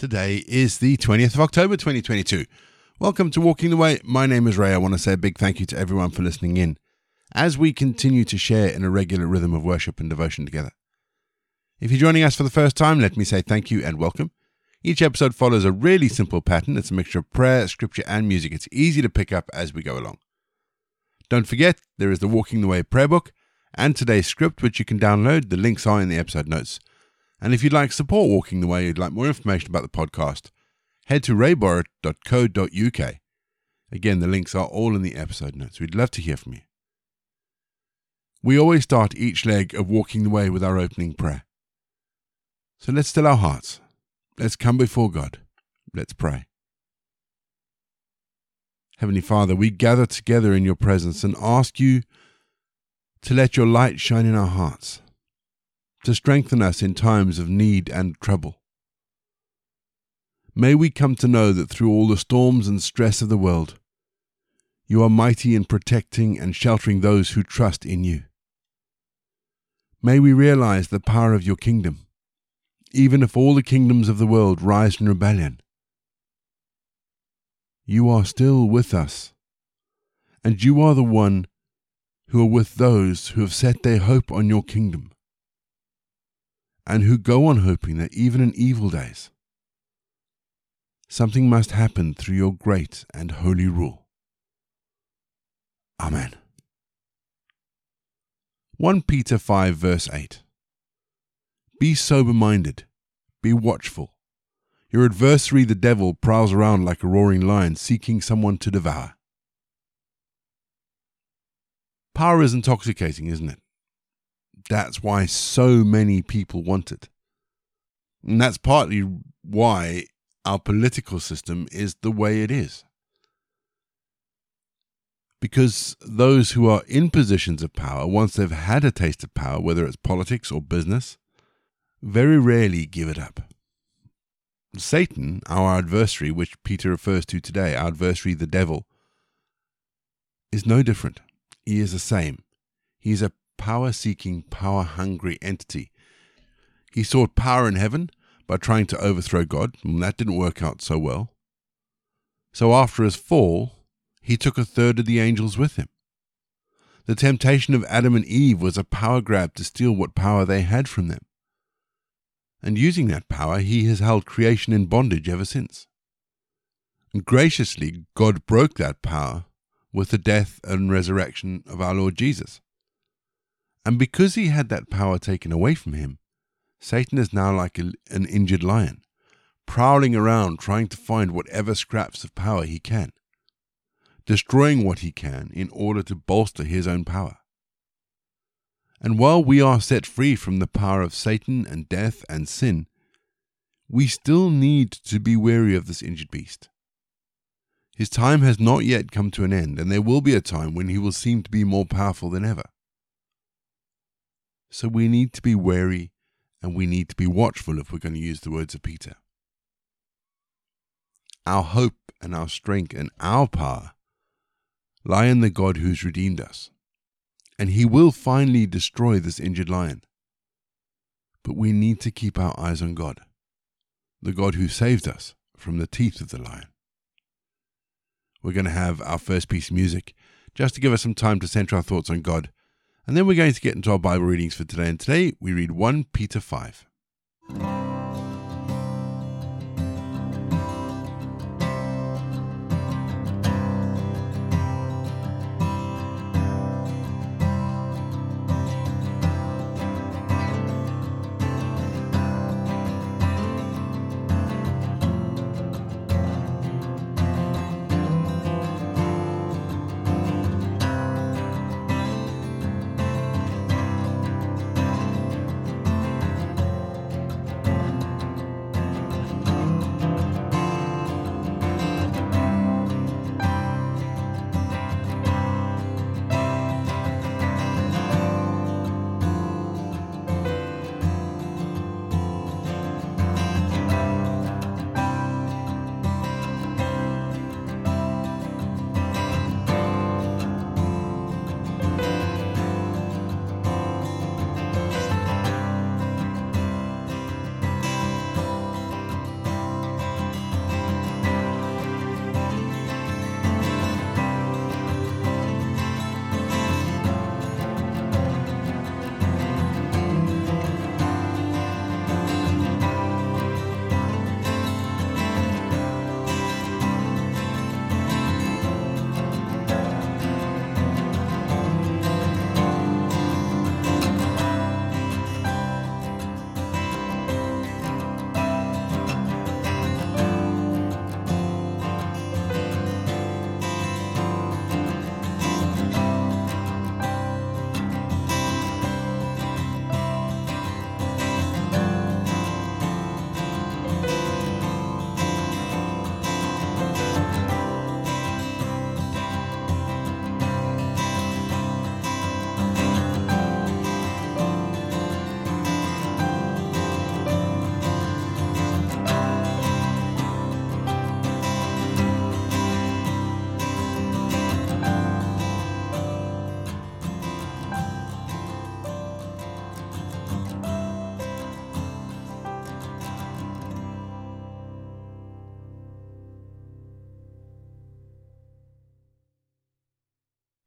Today is the 20th of October 2022. Welcome to Walking the Way. My name is Ray. I want to say a big thank you to everyone for listening in as we continue to share in a regular rhythm of worship and devotion together. If you're joining us for the first time, let me say thank you and welcome. Each episode follows a really simple pattern. It's a mixture of prayer, scripture, and music. It's easy to pick up as we go along. Don't forget, there is the Walking the Way prayer book and today's script, which you can download. The links are in the episode notes. And if you'd like support Walking the Way, you'd like more information about the podcast, head to rayborrett.co.uk. Again, the links are all in the episode notes. We'd love to hear from you. We always start each leg of Walking the Way with our opening prayer. So let's still our hearts. Let's come before God. Let's pray. Heavenly Father, we gather together in your presence and ask you to let your light shine in our hearts to strengthen us in times of need and trouble. May we come to know that through all the storms and stress of the world, you are mighty in protecting and sheltering those who trust in you. May we realize the power of your kingdom, even if all the kingdoms of the world rise in rebellion. You are still with us, and you are the one who are with those who have set their hope on your kingdom and who go on hoping that even in evil days, something must happen through your great and holy rule. Amen. 1 Peter 5, verse 8 Be sober minded, be watchful. Your adversary, the devil, prowls around like a roaring lion seeking someone to devour. Power is intoxicating, isn't it? That's why so many people want it. And that's partly why our political system is the way it is. Because those who are in positions of power, once they've had a taste of power, whether it's politics or business, very rarely give it up. Satan, our adversary, which Peter refers to today, our adversary, the devil, is no different. He is the same. He is a power seeking, power hungry entity. He sought power in heaven by trying to overthrow God, and that didn't work out so well. So after his fall, he took a third of the angels with him. The temptation of Adam and Eve was a power grab to steal what power they had from them. And using that power, he has held creation in bondage ever since. And graciously, God broke that power with the death and resurrection of our Lord Jesus. And because he had that power taken away from him, Satan is now like a, an injured lion, prowling around trying to find whatever scraps of power he can, destroying what he can in order to bolster his own power. And while we are set free from the power of Satan and death and sin, we still need to be wary of this injured beast. His time has not yet come to an end, and there will be a time when he will seem to be more powerful than ever. So we need to be wary and we need to be watchful if we're going to use the words of Peter. Our hope and our strength and our power lie in the God who's redeemed us, and he will finally destroy this injured lion. But we need to keep our eyes on God, the God who saved us from the teeth of the lion. We're going to have our first piece of music just to give us some time to center our thoughts on God and then we're going to get into our Bible readings for today. And today we read 1 Peter 5.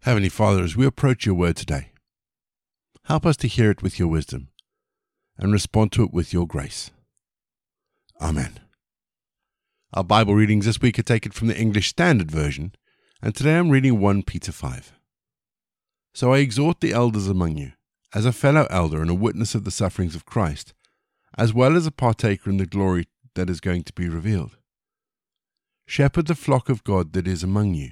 Heavenly Father, as we approach your word today, help us to hear it with your wisdom and respond to it with your grace. Amen. Our Bible readings this week are taken from the English Standard Version, and today I'm reading 1 Peter 5. So I exhort the elders among you, as a fellow elder and a witness of the sufferings of Christ, as well as a partaker in the glory that is going to be revealed. Shepherd the flock of God that is among you,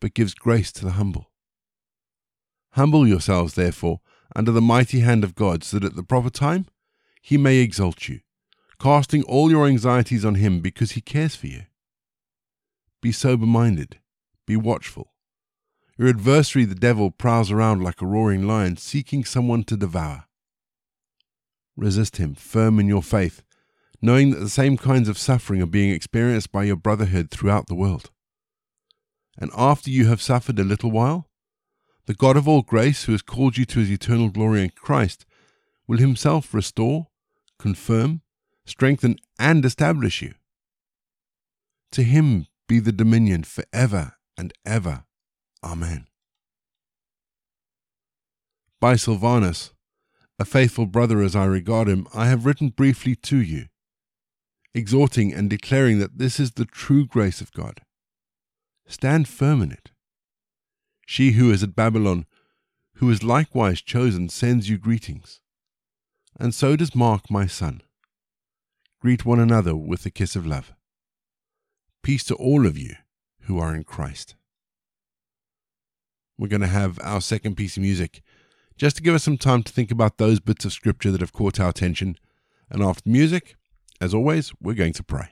but gives grace to the humble. Humble yourselves, therefore, under the mighty hand of God, so that at the proper time he may exalt you, casting all your anxieties on him because he cares for you. Be sober minded, be watchful. Your adversary, the devil, prowls around like a roaring lion, seeking someone to devour. Resist him, firm in your faith knowing that the same kinds of suffering are being experienced by your brotherhood throughout the world. And after you have suffered a little while, the God of all grace, who has called you to his eternal glory in Christ, will himself restore, confirm, strengthen, and establish you. To him be the dominion for ever and ever. Amen. By Silvanus, a faithful brother as I regard him, I have written briefly to you exhorting and declaring that this is the true grace of God. Stand firm in it. She who is at Babylon, who is likewise chosen, sends you greetings. And so does Mark, my son. Greet one another with the kiss of love. Peace to all of you who are in Christ. We're going to have our second piece of music just to give us some time to think about those bits of scripture that have caught our attention. And after music, as always, we're going to pray.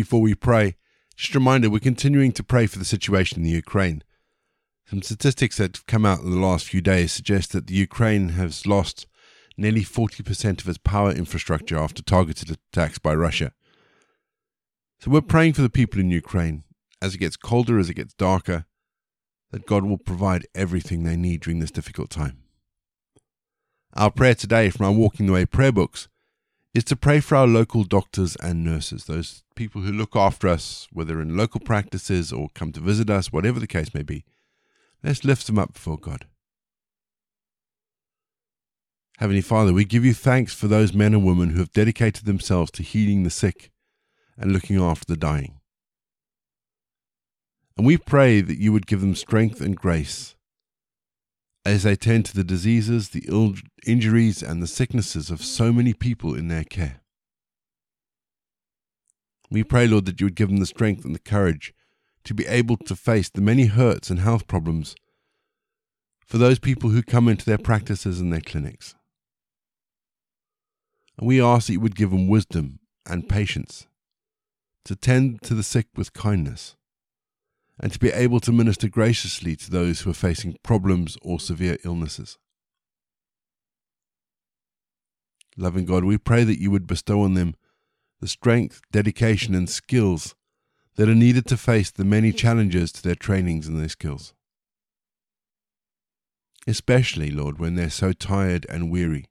Before we pray, just a reminder we're continuing to pray for the situation in the Ukraine. Some statistics that have come out in the last few days suggest that the Ukraine has lost nearly 40% of its power infrastructure after targeted attacks by Russia. So we're praying for the people in Ukraine as it gets colder, as it gets darker, that God will provide everything they need during this difficult time. Our prayer today from our Walking the Way prayer books is to pray for our local doctors and nurses, those people who look after us, whether in local practices or come to visit us, whatever the case may be, Let's lift them up before God. Heavenly Father, we give you thanks for those men and women who have dedicated themselves to healing the sick and looking after the dying. And we pray that you would give them strength and grace as they tend to the diseases, the Ill- injuries, and the sicknesses of so many people in their care. We pray, Lord, that you would give them the strength and the courage to be able to face the many hurts and health problems for those people who come into their practices and their clinics. And we ask that you would give them wisdom and patience to tend to the sick with kindness and to be able to minister graciously to those who are facing problems or severe illnesses. Loving God, we pray that you would bestow on them the strength, dedication, and skills that are needed to face the many challenges to their trainings and their skills. Especially, Lord, when they're so tired and weary.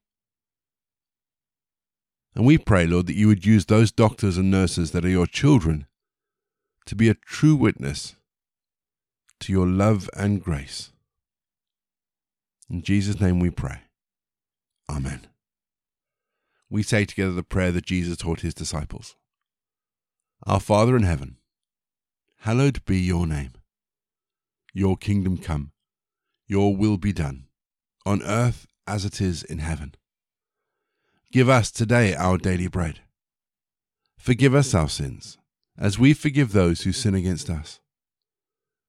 And we pray, Lord, that you would use those doctors and nurses that are your children to be a true witness to your love and grace. In Jesus' name we pray. Amen. We say together the prayer that Jesus taught his disciples Our Father in heaven, hallowed be your name. Your kingdom come, your will be done, on earth as it is in heaven. Give us today our daily bread. Forgive us our sins, as we forgive those who sin against us